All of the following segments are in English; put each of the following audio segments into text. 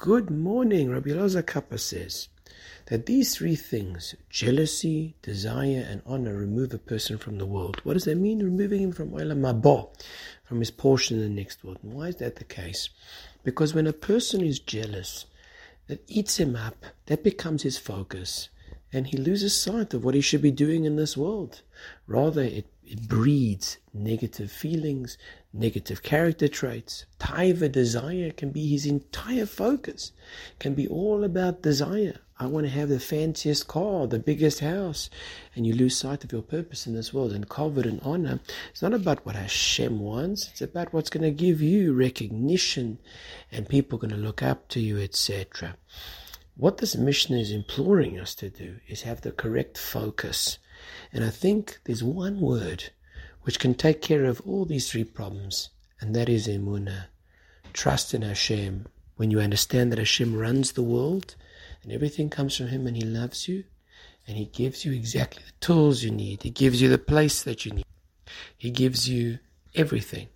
Good morning. Rabbi Elazar HaKappar says that these three things, jealousy, desire, and honor, remove a person from the world. What does that mean? Removing him from Olam Haba, from his portion in the next world. And why is that the case? Because when a person is jealous, that eats him up, that becomes his focus, and he loses sight of what he should be doing in this world. Rather, it it breeds negative feelings, negative character traits. Taiva desire can be his entire focus, can be all about desire. I want to have the fanciest car, the biggest house, and you lose sight of your purpose in this world. And kavod and honor, it's not about what Hashem wants, it's about what's going to give you recognition and people going to look up to you, etc. What this mishnah is imploring us to do is have the correct focus and I think there's one word which can take care of all these three problems, and that is emunah. Trust in Hashem. When you understand that Hashem runs the world and everything comes from Him and He loves you and He gives you exactly the tools you need, He gives you the place that you need, He gives you everything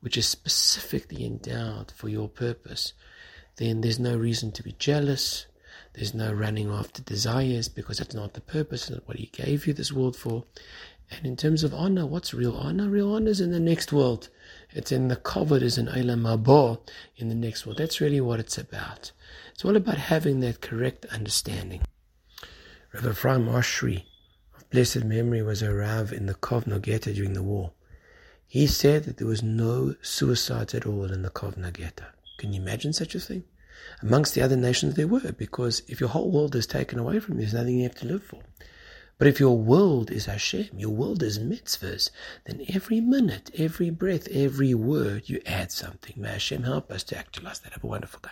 which is specifically endowed for your purpose, then there's no reason to be jealous, there's no running after desires because that's not the purpose and what He gave you this world for. And in terms of honor, what's real honor? Real honor is in the next world. It's in the kavod, is in Haba, in the next world. That's really what it's about. It's all about having that correct understanding. Rav Ephraim Oshry, of blessed memory, was a Rav in the Kovno Ghetto during the war. He said that there was no suicides at all in the Kovno Ghetto. Can you imagine such a thing? Amongst the other nations, there were, because if your whole world is taken away from you, there's nothing you have to live for. But if your world is Hashem, your world is mitzvahs, then every minute, every breath, every word, you add something. May Hashem help us to actualize that. Have a wonderful day.